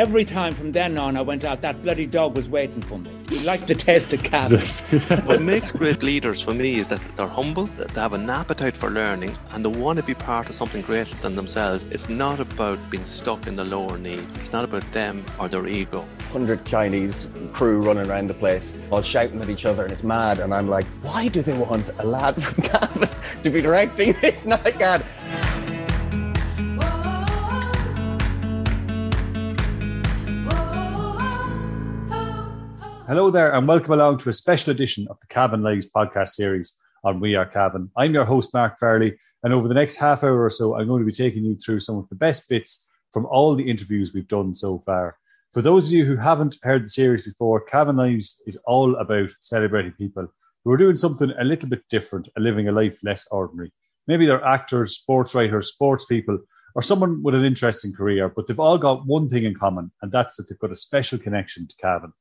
every time from then on I went out, that bloody dog was waiting for me. He liked the taste of cabbage. what makes great leaders for me is that they're humble, that they have an appetite for learning, and they want to be part of something greater than themselves. It's not about being stuck in the lower needs. It's not about them or their ego. 100 Chinese crew running around the place, all shouting at each other, and it's mad. And I'm like, why do they want a lad from Cavan to be directing this? Not God. Hello there, and welcome along to a special edition of the Cavan Lives podcast series on We Are Cavan. I'm your host, Mark Farley, and over the next half hour or so, I'm going to be taking you through some of the best bits from all the interviews we've done so far. For those of you who haven't heard the series before, Cavan Lives is all about celebrating people who are doing something a little bit different and living a life less ordinary. Maybe they're actors, sports writers, sports people, or someone with an interesting career, but they've all got one thing in common, and that's that they've got a special connection to Cavan.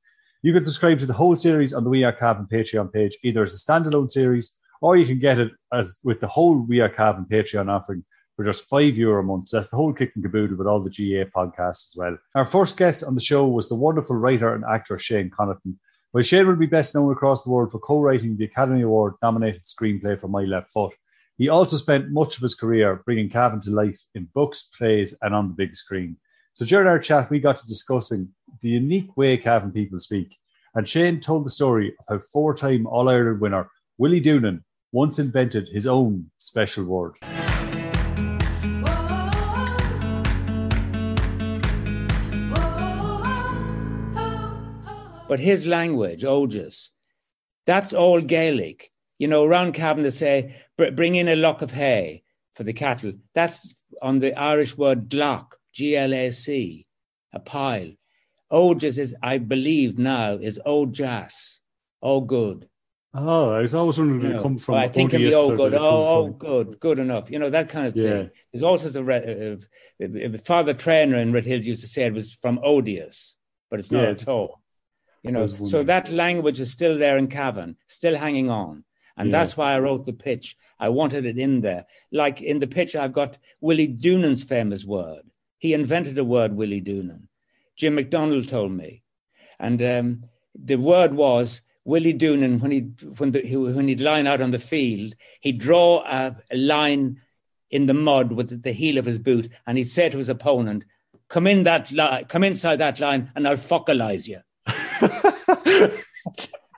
You can subscribe to the whole series on the We Are Cavan Patreon page, either as a standalone series or you can get it as with the whole We Are Cavan Patreon offering for just five euro a month. So that's the whole kick and caboodle with all the GAA podcasts as well. Our first guest on the show was the wonderful writer and actor Shane Connaughton. Well, Shane will be best known across the world for co-writing the Academy Award nominated screenplay for My Left Foot. He also spent much of his career bringing Cavan to life in books, plays, and on the big screen. So during our chat, we got to discussing the unique way Cavan people speak. And Shane told the story of how four time All Ireland winner Willie Doonan once invented his own special word. But his language, Oges, that's all Gaelic. You know, around Cavan they say, bring in a lock of hay for the cattle. That's on the Irish word glac, G L A C, a pile. Oges is, I believe now, is Ojas. Oh, good. Oh, I was always wondering where it come from. I think it'd be oh good, oh, oh good, good enough. You know that kind of thing. Yeah. There's also the uh, father trainer in Red Hills used to say it was from odious, but it's not yeah, at all. You know, so that language is still there in Cavan, still hanging on. And yeah. that's why I wrote the pitch. I wanted it in there. Like in the pitch, I've got Willie Doonan's famous word. He invented a word, Willie Doonan. Jim McDonald told me. And um, the word was Willie Doonan, when, he, when, the, when he'd line out on the field, he'd draw a, a line in the mud with the heel of his boot, and he'd say to his opponent, "Come in that li- come inside that line, and I'll focalize you."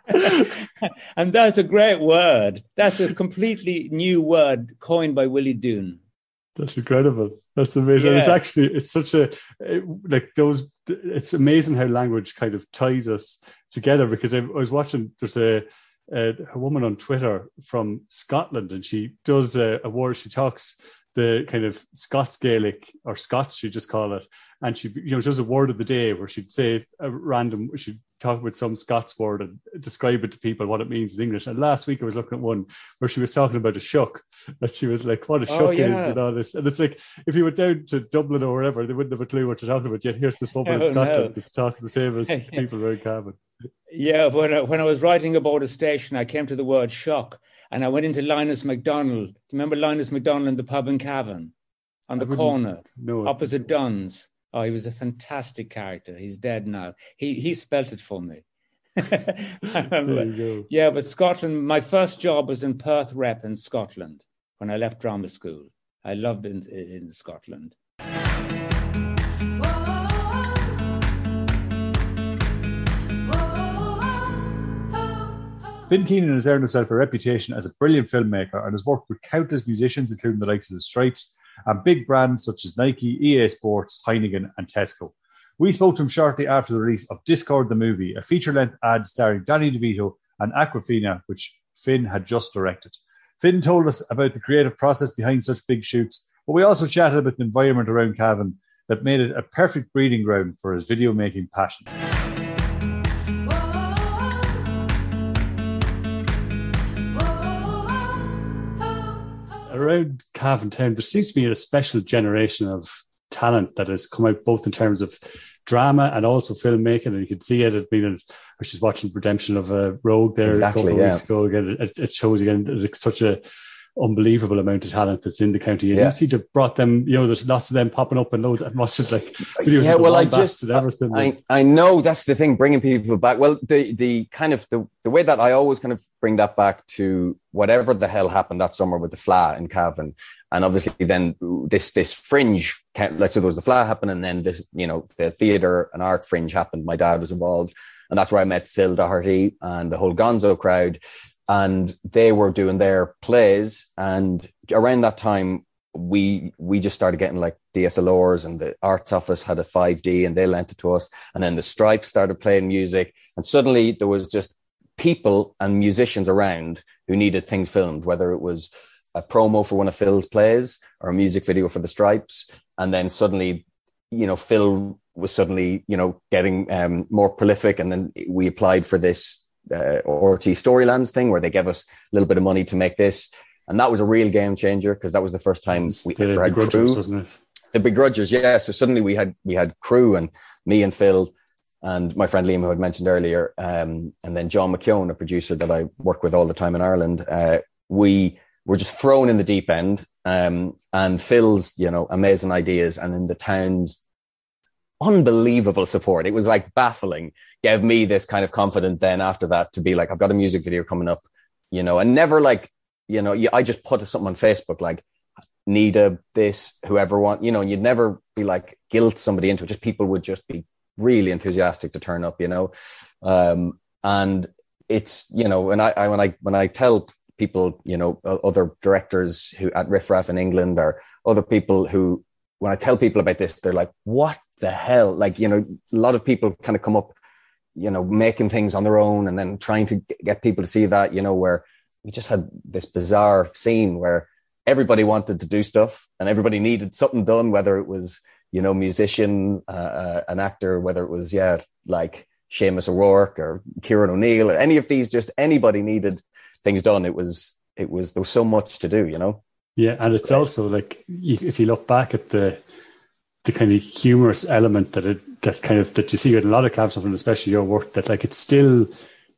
and that's a great word. That's a completely new word coined by Willie Doon. That's incredible. That's amazing. Yeah. It's actually it's such a it, like those. It's amazing how language kind of ties us together. Because I, I was watching. There's a, a, a woman on Twitter from Scotland, and she does a, a word. She talks the kind of Scots Gaelic or Scots, she just call it. And she, you know, she does a word of the day where she'd say a random, she'd talk with some Scots word and describe it to people what it means in English. And last week I was looking at one where she was talking about a shuck, that she was like, what a oh, shuck oh, yeah. is and all this. And it's like, if you went down to Dublin or wherever, they wouldn't have a clue what you're talking about. Yet here's this woman oh, in Scotland no. that's talking the same as people around Cavan. Yeah, when I, when I was writing A Border Station, I came to the word shock and I went into Linus McDonald. Do you remember Linus McDonald in the pub in Cavan on the corner no, opposite Dunn's? Oh, he was a fantastic character. He's dead now. He he spelt it for me. yeah, but Scotland. My first job was in Perth Rep in Scotland when I left drama school. I loved in in Scotland. Finn Keenan has earned himself a reputation as a brilliant filmmaker and has worked with countless musicians, including the likes of the Strypes, and big brands such as Nike, EA Sports, Heineken, and Tesco. We spoke to him shortly after the release of Discord the Movie, a feature length ad starring Danny DeVito and Awkwafina, which Finn had just directed. Finn told us about the creative process behind such big shoots, but we also chatted about the environment around Cavan that made it a perfect breeding ground for his video making passion. Around Cavan Town, there seems to be a special generation of talent that has come out both in terms of drama and also filmmaking, and you can see it. I was just watching Redemption of a Rogue there exactly, a couple of yeah. weeks ago. Again, it, it, shows again it's such a unbelievable amount of talent that's in the county. And yeah. you see they brought them, you know, there's lots of them popping up and loads and watching like videos yeah, well, I just, and everything. I, I know that's the thing, bringing people back. Well, the, the kind of the, the way that I always kind of bring that back to whatever the hell happened that summer with the Fleadh in Cavan. And obviously then this, this fringe, like, so there was the Fleadh happened and then this, you know, the theatre and art fringe happened. My dad was involved. And that's where I met Phil Doherty and the whole Gonzo crowd and they were doing their plays. And around that time, we we just started getting like DSLRs, and the arts office had a 5D, and they lent it to us. And then the Strypes started playing music, and suddenly there was just people and musicians around who needed things filmed, whether it was a promo for one of Phil's plays or a music video for the Strypes, and then suddenly, you know, Phil was suddenly, you know, getting um, more prolific, and then we applied for this uh, RTÉ Storylands thing where they gave us a little bit of money to make this. And that was a real game changer because that was the first time we the, ever had crew. Wasn't it? The begrudgers, yeah. So suddenly we had we had crew and me and Phil and my friend Liam, who I'd mentioned earlier, um, and then John McKeown, a producer that I work with all the time in Ireland. Uh, we were just thrown in the deep end, um, and Phil's, you know, amazing ideas, and in the town's unbelievable support. It was like baffling. Gave me this kind of confidence then after that to be like, I've got a music video coming up, you know, and never like, you know, I just put something on Facebook like, need a this, whoever want, you know, and you'd never be like guilt somebody into it. Just people would just be really enthusiastic to turn up, you know. Um, and it's, you know, and I, I when I when I tell people, you know, other directors who at Riff Raff in England or other people who when I tell people about this, they're like, what the hell? Like, you know, a lot of people kind of come up, you know, making things on their own and then trying to get people to see that, you know, where we just had this bizarre scene where everybody wanted to do stuff and everybody needed something done, whether it was, you know, musician, uh, uh, an actor, whether it was, yeah, like Seamus O'Rourke or Kieran O'Neill, or any of these, just anybody needed things done. It was, it was, there was so much to do, you know? Yeah, and it's also like if you look back at the the kind of humorous element that it that kind of that you see with a lot of camp stuff, and especially your work, that like it's still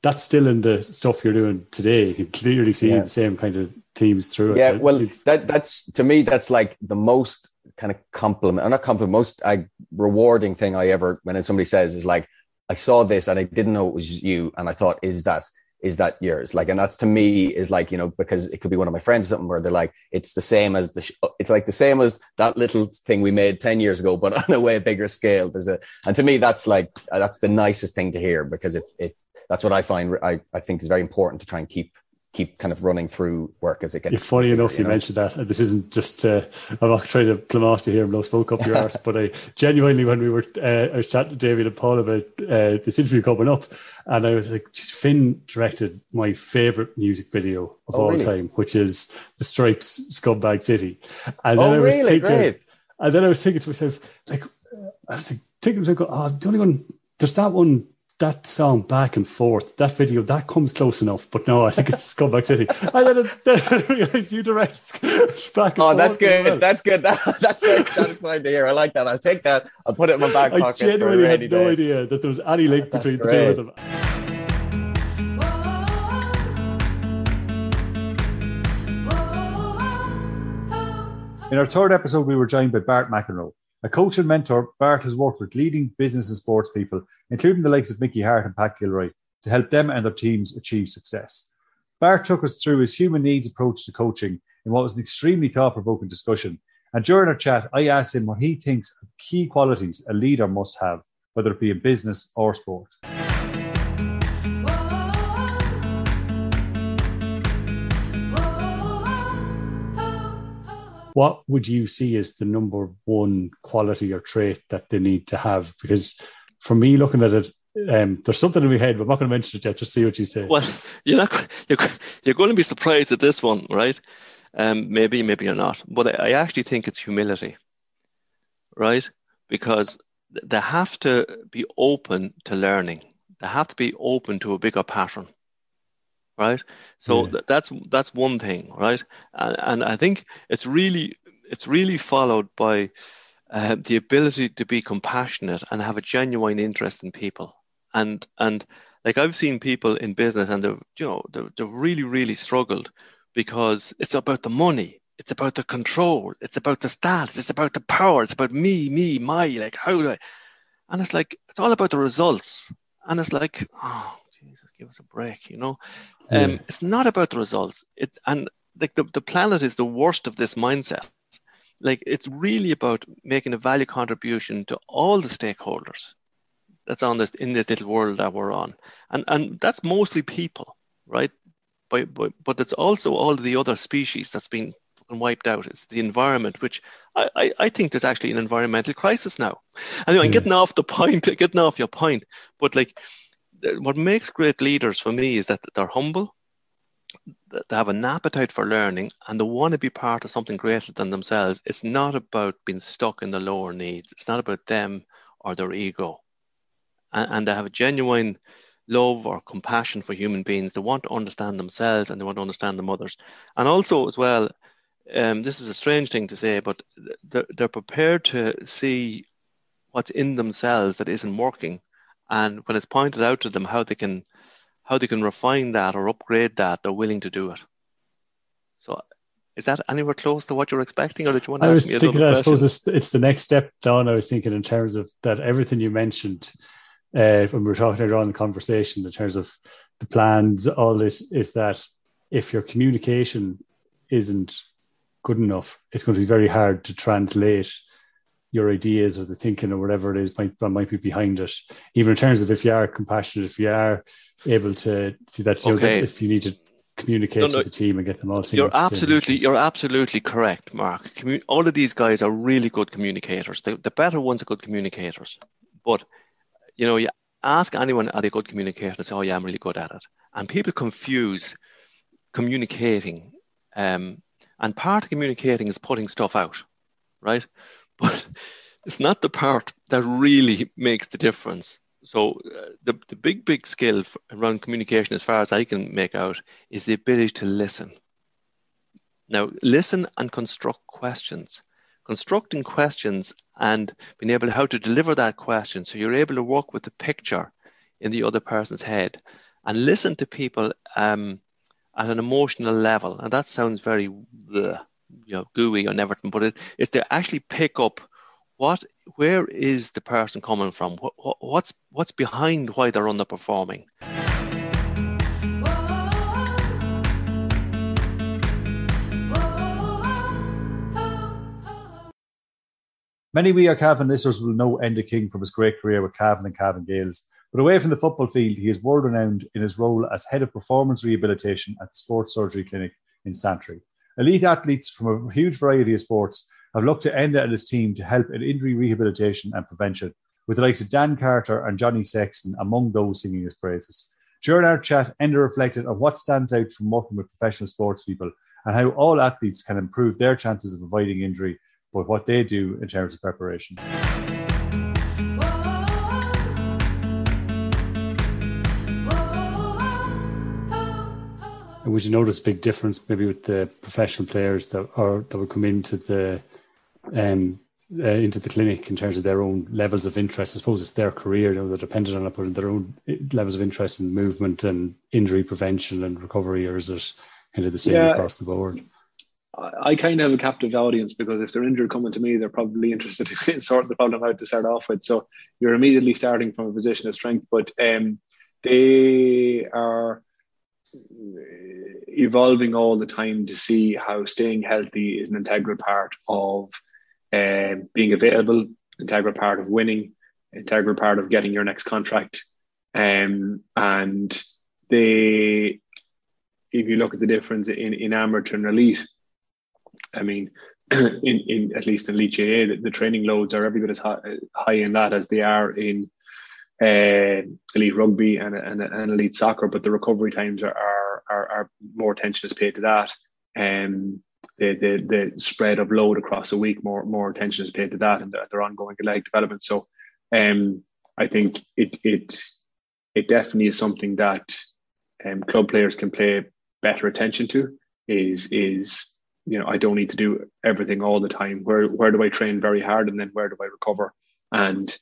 that's still in the stuff you're doing today. You can clearly see yeah. the same kind of themes through it. Yeah, well, that that's to me that's like the most kind of compliment, or not compliment, most I, rewarding thing I ever when somebody says is like, I saw this and I didn't know it was you, and I thought, is that is that yours? Like, and that's to me is like, you know, because it could be one of my friends or something where they're like, it's the same as the, sh- it's like the same as that little thing we made 10 years ago, but on a way bigger scale. There's a, and to me, that's like, that's the nicest thing to hear because it's, it, that's what I find, I, I think is very important to try and keep keep kind of running through work as it gets. Yeah, funny enough, you, you know? mentioned that. This isn't just uh, I'm not trying to plamaster here and blow smoke up your arse, but I genuinely, when we were, uh, I was chatting to David and Paul about uh, this interview coming up, and I was like, just Finn directed my favorite music video of oh, all really? time, which is the Strypes' "Scumbag City," and then oh, I was really? thinking, Great. and then I was thinking to myself, like, I was like, thinking to myself, oh, the only one, there's that one that song back and forth, that video, that comes close enough. But no, I think it's Scumbag City. I then, then I realized you direct back Oh, that's good. Well. That's good. That, that's very satisfying to hear. I like that. I'll take that. I'll put it in my back pocket. I genuinely had no day. idea that there was any link oh, between great. the two of them. Oh, oh, oh, in our third episode, we were joined by Bart McEnroe. A coach and mentor, Bart has worked with leading business and sports people, including the likes of Mickey Harte and Pat Gilroy, to help them and their teams achieve success. Bart took us through his human needs approach to coaching in what was an extremely thought-provoking discussion. And during our chat, I asked him what he thinks are key qualities a leader must have, whether it be in business or sport. What would you see as the number one quality or trait that they need to have? Because for me, looking at it, um, there's something in my head, but I'm not going to mention it yet. Just see what you say. Well, you're not. You're, you're going to be surprised at this one, right? Um, maybe, maybe you're not. But I, I actually think it's humility, right? Because they have to be open to learning. They have to be open to a bigger pattern right? So yeah. th- that's that's one thing, right? And, and I think it's really it's really followed by uh, the ability to be compassionate and have a genuine interest in people. And and like I've seen people in business and they've you know they've, they've really really struggled because it's about the money. It's about the control. It's about the status. It's about the power. It's about me, me, my. Like, how do I? And it's like, it's all about the results. And it's like, oh, Jesus, give us a break, you know? Um, yeah. It's not about the results. It And like the, the planet is the worst of this mindset. Like, it's really about making a value contribution to all the stakeholders that's on this in this little world that we're on. And, and that's mostly people, right? But, but, but it's also all the other species that's been wiped out. It's the environment, which I, I, I think there's actually an environmental crisis now. Anyway, I'm getting off the point, getting off your point. But like, what makes great leaders for me is that they're humble, they have an appetite for learning, and they want to be part of something greater than themselves. It's not about being stuck in the lower needs. It's not about them or their ego, and, and they have a genuine love or compassion for human beings. They want to understand themselves and they want to understand the mothers. And also, as well, um, this is a strange thing to say, but they're, they're prepared to see what's in themselves that isn't working. And when it's pointed out to them how they can how they can refine that or upgrade that, they're willing to do it. So is that anywhere close to what you're expecting, or did you want to I was thinking, I suppose it's, it's, the next step down. I was thinking in terms of that everything you mentioned uh, when we were talking earlier on the conversation in terms of the plans, all this is that if your communication isn't good enough, it's going to be very hard to translate your ideas or the thinking or whatever it is might, that might be behind it. Even in terms of if you are compassionate, if you are able to see that, you okay. know, if you need to communicate no, no, to the team and get them all. You're absolutely, you're absolutely correct, Mark. Commun- all of these guys are really good communicators. The, the better ones are good communicators, but you know, you ask anyone, are they good communicators? And say, oh yeah, I'm really good at it. And people confuse communicating. Um, and part of communicating is putting stuff out, right? But it's not the part that really makes the difference. So uh, the, the big, big skill around communication, as far as I can make out, is the ability to listen. Now, listen and construct questions constructing questions and being able to how to deliver that question so you're able to work with the picture in the other person's head and listen to people um, at an emotional level and that sounds very uh, you know gooey or everything but it is to actually pick up what where is the person coming from what, what's what's behind why they're underperforming Many We Are Cavan listeners will know Enda King from his great career with Cavan and Cavan Gaels. But away from the football field, he is world renowned in his role as head of performance rehabilitation at the Sports Surgery Clinic in Santry. Elite athletes from a huge variety of sports have looked to Enda and his team to help in injury rehabilitation and prevention, with the likes of Dan Carter and Johnny Sexton among those singing his praises. During our chat, Enda reflected on what stands out from working with professional sports people and how all athletes can improve their chances of avoiding injury but what they do in terms of preparation. Would you notice a big difference maybe with the professional players that are that would come into the um, uh, into the clinic in terms of their own levels of interest? I suppose it's their career, you know, they're dependent on it, but their own eh, levels of interest in movement and injury prevention and recovery, or is it kind of the same yeah, across the board? I kind of have a captive audience because if they're injured coming to me, they're probably interested in sorting the problem out to start off with. So you're immediately starting from a position of strength, but um, they are evolving all the time to see how staying healthy is an integral part of uh, being available, integral part of winning, integral part of getting your next contract. Um, and they, if you look at the difference in, in amateur and elite, I mean, in, in at least in elite GAA, the, the, training loads are every bit as high, high, in that as they are in uh, elite rugby and, and, and, elite soccer, but the recovery times are are, are, are more attention is paid to that. Um, the, the the spread of load across a week, more more attention is paid to that, and their, their ongoing leg development. So, um, I think it it it definitely is something that um, club players can pay better attention to. Is is you know, I don't need to do everything all the time. Where where do I train very hard and then where do I recover? And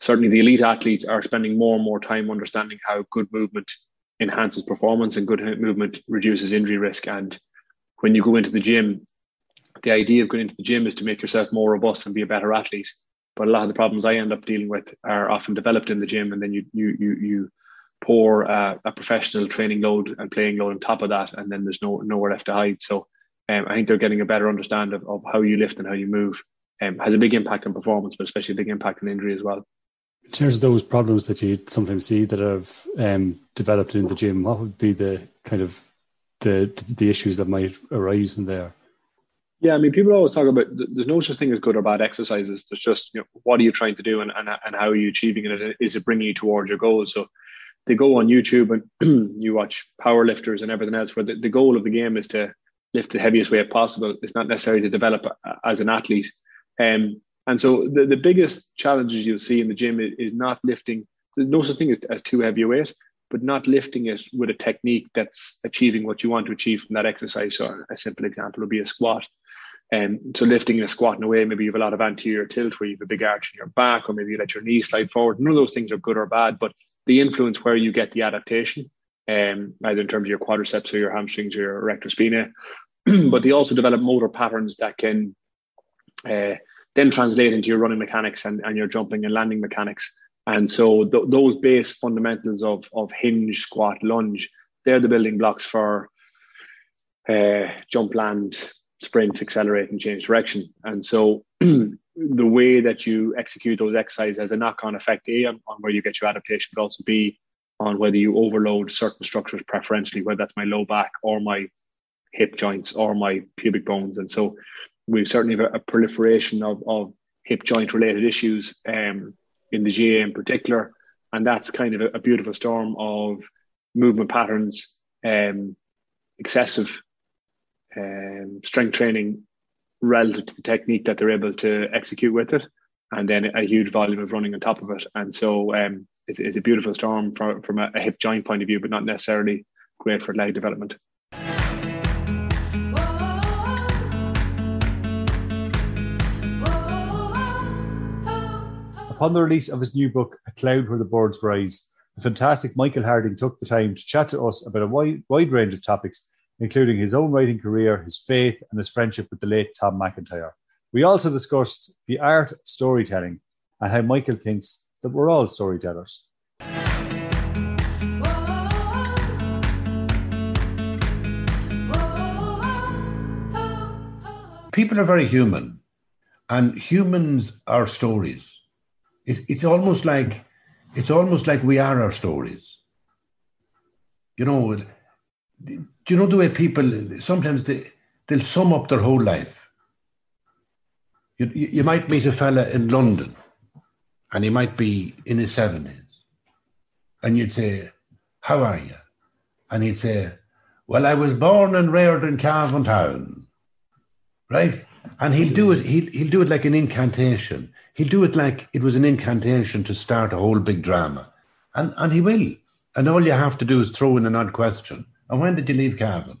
certainly the elite athletes are spending more and more time understanding how good movement enhances performance and good movement reduces injury risk. And when you go into the gym, the idea of going into the gym is to make yourself more robust and be a better athlete. But a lot of the problems I end up dealing with are often developed in the gym, and then you you you you pour uh, a professional training load and playing load on top of that, and then there's no nowhere left to hide. So um, I think they're getting a better understanding of, of how you lift and how you move. Um, has a big impact on performance, but especially a big impact on injury as well. In terms of those problems that you sometimes see that have um, developed in the gym, what would be the kind of the the issues that might arise in there? Yeah, I mean, people always talk about there's no such thing as good or bad exercises. There's just you know what are you trying to do and and, and how are you achieving it? Is it bringing you towards your goals? So they go on YouTube and you watch power lifters and everything else. Where the, the goal of the game is to lift the heaviest weight possible. It's not necessarily to develop as an athlete. Um, and so the, the biggest challenges you'll see in the gym is, is not lifting. There's no such thing as, as too heavy a weight, but not lifting it with a technique that's achieving what you want to achieve from that exercise. So a simple example would be a squat. Um, so lifting in a squat in a way, maybe you have a lot of anterior tilt where you have a big arch in your back, or maybe you let your knees slide forward. None of those things are good or bad, but the influence where you get the adaptation, um, either in terms of your quadriceps or your hamstrings or your erector spinae, but they also develop motor patterns that can uh, then translate into your running mechanics and, and your jumping and landing mechanics. And so th- those base fundamentals of, of hinge, squat, lunge, they're the building blocks for uh, jump, land, sprint, accelerate, and change direction. And so the way that you execute those exercises has a knock-on effect, A, on, on where you get your adaptation, but also B, on whether you overload certain structures preferentially, whether that's my low back or my hip joints or my pubic bones. And so we've certainly have a, proliferation of, of hip joint related issues um, in the GAA in particular. And that's kind of a, a beautiful storm of movement patterns, um, excessive um, strength training relative to the technique that they're able to execute with it, and then a huge volume of running on top of it. And so um, it's, it's, a beautiful storm from, from a, a hip joint point of view, but not necessarily great for leg development. Upon the release of his new book, A Cloud Where the Birds Rise, the fantastic Michael Harding took the time to chat to us about a wide, wide range of topics, including his own writing career, his faith, and his friendship with the late Tom MacIntyre. We also discussed the art of storytelling and how Michael thinks that we're all storytellers. People are very human, and humans are stories it, it's almost like it's almost like we are our stories. You know, do you know the way people sometimes they, they'll sum up their whole life. You, you might meet a fella in London and he might be in his 70s. And you'd say, How are you? And he'd say, Well, I was born and reared in Cavan Town. Right? And he'll do it, he'll, he'll do it like an incantation. He'll do it like it was an incantation to start a whole big drama. And, and he will. And all you have to do is throw in an odd question. And when did you leave Cavan?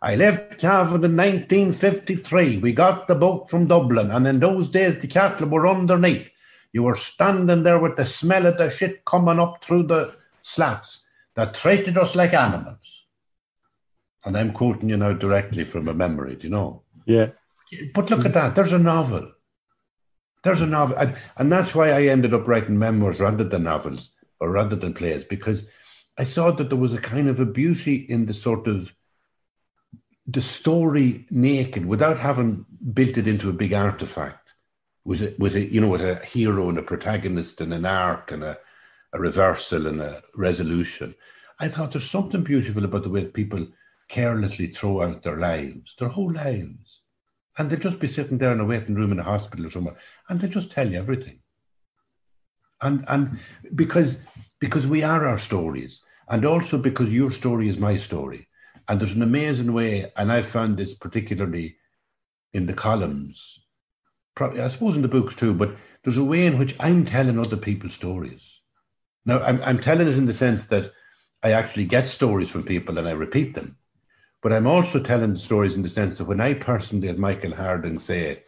I left Cavan in 1953. We got the boat from Dublin, and in those days the cattle were underneath. You were standing there with the smell of the shit coming up through the slats that treated us like animals. And I'm quoting you now directly from a memory, do you know? Yeah. But look at that. There's a novel. There's a novel, and, and that's why I ended up writing memoirs rather than novels or rather than plays because I saw that there was a kind of a beauty in the sort of the story naked without having built it into a big artifact with it with a you know with a hero and a protagonist and an arc and a, a reversal and a resolution. I thought there's something beautiful about the way people carelessly throw out their lives, their whole lives. And they'll just be sitting there in a waiting room in a hospital or somewhere and they'll just tell you everything. And and because because we are our stories, and also because your story is my story, and there's an amazing way, and I found this particularly in the columns, probably I suppose in the books too, but there's a way in which I'm telling other people's stories. Now I'm I'm telling it in the sense that I actually get stories from people and I repeat them. But I'm also telling the stories in the sense that when I personally, as Michael Harding, say,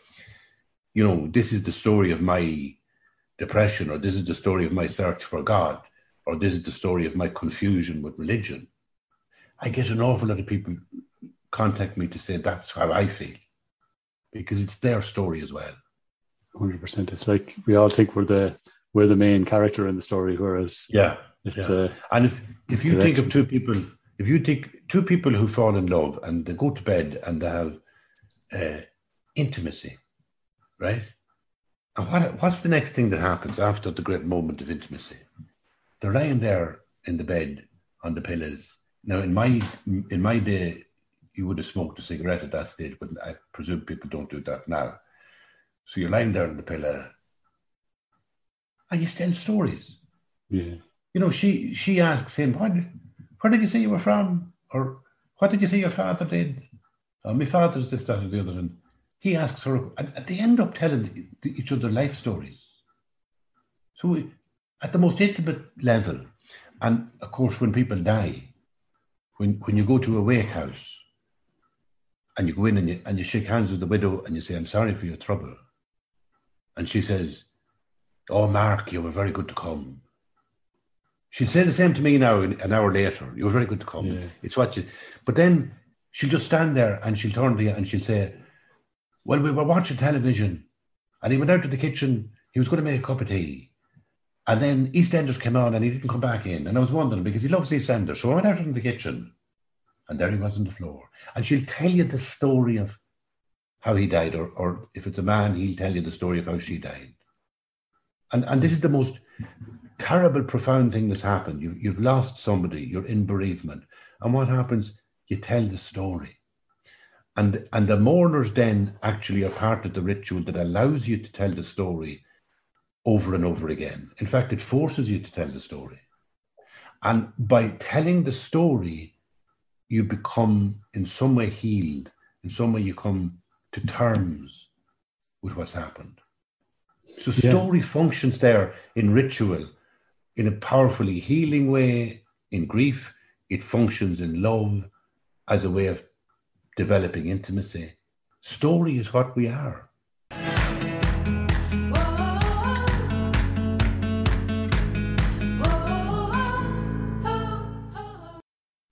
you know, this is the story of my depression, or this is the story of my search for God, or this is the story of my confusion with religion. I get an awful lot of people contact me to say that's how I feel because it's their story as well. Hundred percent. It's like we all think we're the we're the main character in the story, whereas yeah, it's yeah. Uh, and if if you think of two people, if you take two people who fall in love and they go to bed and they have uh, intimacy, right? And what what's the next thing that happens after the great moment of intimacy? They're lying there in the bed on the pillows. Now, in my in my day, you would have smoked a cigarette at that stage, but I presume people don't do that now. So you're lying there on the pillow, and you tell stories. Yeah. You know, she she asks him, "What? Where did you say you were from? Or what did you say your father did? Oh, my father's this, that, or the other." And he asks her, and they end up telling each other life stories. So, we, at the most intimate level, and of course, when people die, when when you go to a wake house and you go in and you, and you shake hands with the widow and you say, I'm sorry for your trouble. And she says, Oh, Mark, you were very good to come. She'd say the same to me now an hour later. You were very good to come. Yeah. It's what you, but then she'll just stand there and she'll turn to you and she'll say, Well, we were watching television and he went out to the kitchen. He was going to make a cup of tea. And then EastEnders came on and he didn't come back in. And I was wondering because he loves EastEnders. So I went out into the kitchen and there he was on the floor. And she'll tell you the story of how he died, or, or if it's a man, he'll tell you the story of how she died. And, and this is the most terrible, profound thing that's happened. You, you've lost somebody, you're in bereavement. And what happens? You tell the story. And, and the mourners then actually are part of the ritual that allows you to tell the story over and over again. In fact, it forces you to tell the story. And by telling the story, you become in some way healed, in some way you come to terms with what's happened. So story yeah. functions there in ritual in a powerfully healing way, in grief, it functions in love as a way of developing intimacy. Story is what we are.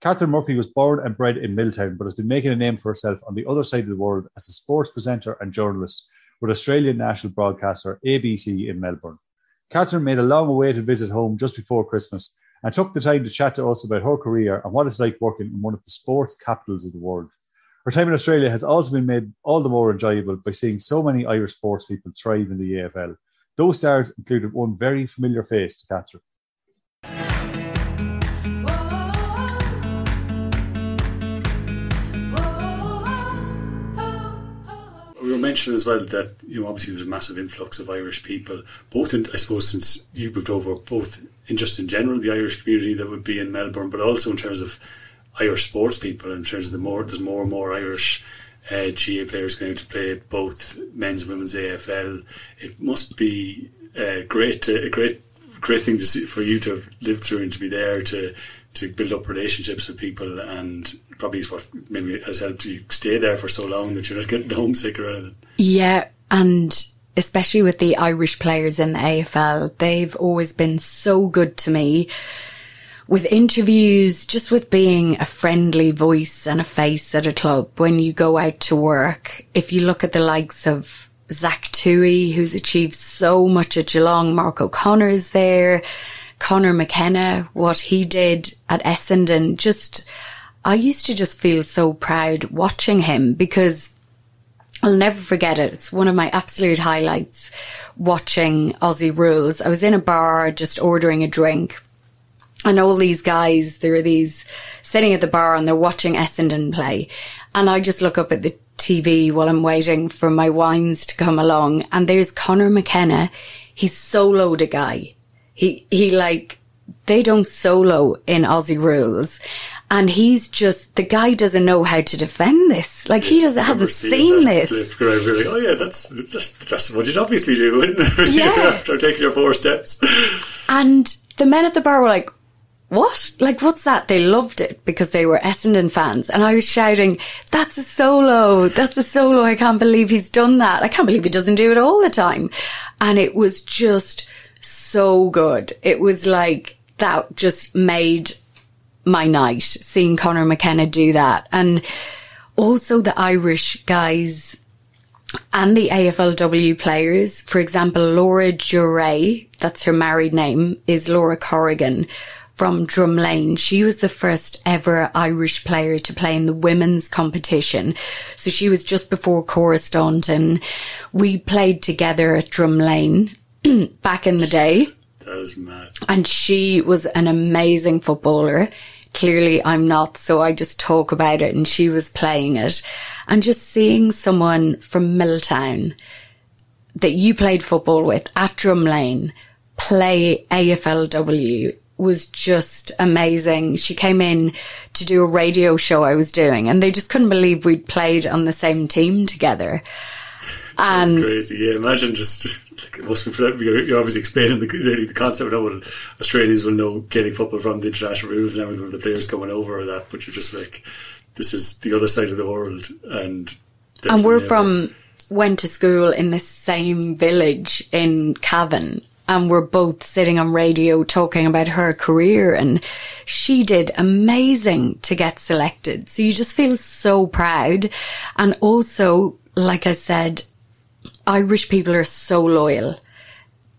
Catherine Murphy was born and bred in Milltown, but has been making a name for herself on the other side of the world as a sports presenter and journalist with Australian national broadcaster ABC in Melbourne. Catherine made a long awaited visit home just before Christmas and took the time to chat to us about her career and what it's like working in one of the sports capitals of the world. Her time in Australia has also been made all the more enjoyable by seeing so many Irish sports people thrive in the AFL. Those stars included one very familiar face to Catherine. Mentioning as well that you know obviously there's a massive influx of Irish people, both in I suppose since you moved over, both in just in general the Irish community that would be in Melbourne, but also in terms of Irish sports people, in terms of the more there's more and more Irish uh, GAA players going to play both men's and women's AFL. It must be a great, to, a great, great thing to see for you to have lived through and to be there to to build up relationships with people and probably is what maybe has helped you stay there for so long that you're not getting homesick or anything. Yeah, and especially with the Irish players in the AFL, they've always been so good to me with interviews, just with being a friendly voice and a face at a club when you go out to work. If you look at the likes of Zach Tuohy, who's achieved so much at Geelong, Mark O'Connor is there, Conor McKenna, what he did at Essendon, just I used to just feel so proud watching him because I'll never forget it. It's one of my absolute highlights watching Aussie Rules. I was in a bar just ordering a drink and all these guys, there are these sitting at the bar and they're watching Essendon play. And I just look up at the TV while I'm waiting for my wines to come along and there's Conor McKenna. He's soloed a guy. He, he like, they don't solo in Aussie rules and he's just the guy doesn't know how to defend this. Like he doesn't hasn't seen this. Really, oh yeah, that's that's that's what you'd obviously do, wouldn't it? Yeah, after taking your four steps. And the men at the bar were like, "What? Like what's that?" They loved it because they were Essendon fans, and I was shouting, "That's a solo! That's a solo! I can't believe he's done that! I can't believe he doesn't do it all the time." And it was just so good. It was like that just made my night seeing Conor McKenna do that. And also the Irish guys and the AFLW players. For example, Laura Duryea, that's her married name, is Laura Corrigan from Drumlane. She was the first ever Irish player to play in the women's competition. So she was just before Cora Staunton. We played together at Drumlane back in the day. That was mad. And she was an amazing footballer. Clearly I'm not, so I just talk about it and she was playing it. And just seeing someone from Milltown that you played football with at Drumlane play AFLW was just amazing. She came in to do a radio show I was doing and they just couldn't believe we'd played on the same team together. And That's crazy. Yeah, imagine just like most people, you're obviously explaining the, the concept of what Australians will know Gaelic football from the international rules and everything, the players coming over or that, but you're just like, this is the other side of the world. And, and we're from, went to school in the same village in Cavan and we're both sitting on radio talking about her career and she did amazing to get selected. So you just feel so proud. And also, like I said, Irish people are so loyal.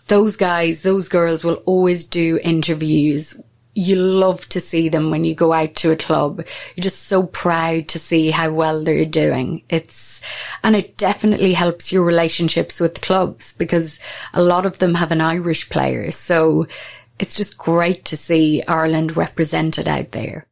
Those guys, those girls will always do interviews you love to see them when you go out to a club. You're just so proud to see how well they're doing. It's, and it definitely helps your relationships with clubs because a lot of them have an Irish player. So it's just great to see Ireland represented out there.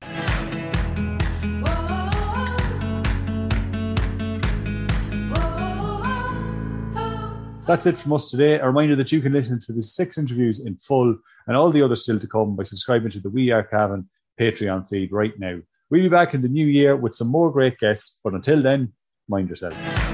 That's it from us today. A reminder that you can listen to the six interviews in full and all the others still to come by subscribing to the We Are Cavan Patreon feed right now. We'll be back in the new year with some more great guests, but until then, mind yourself.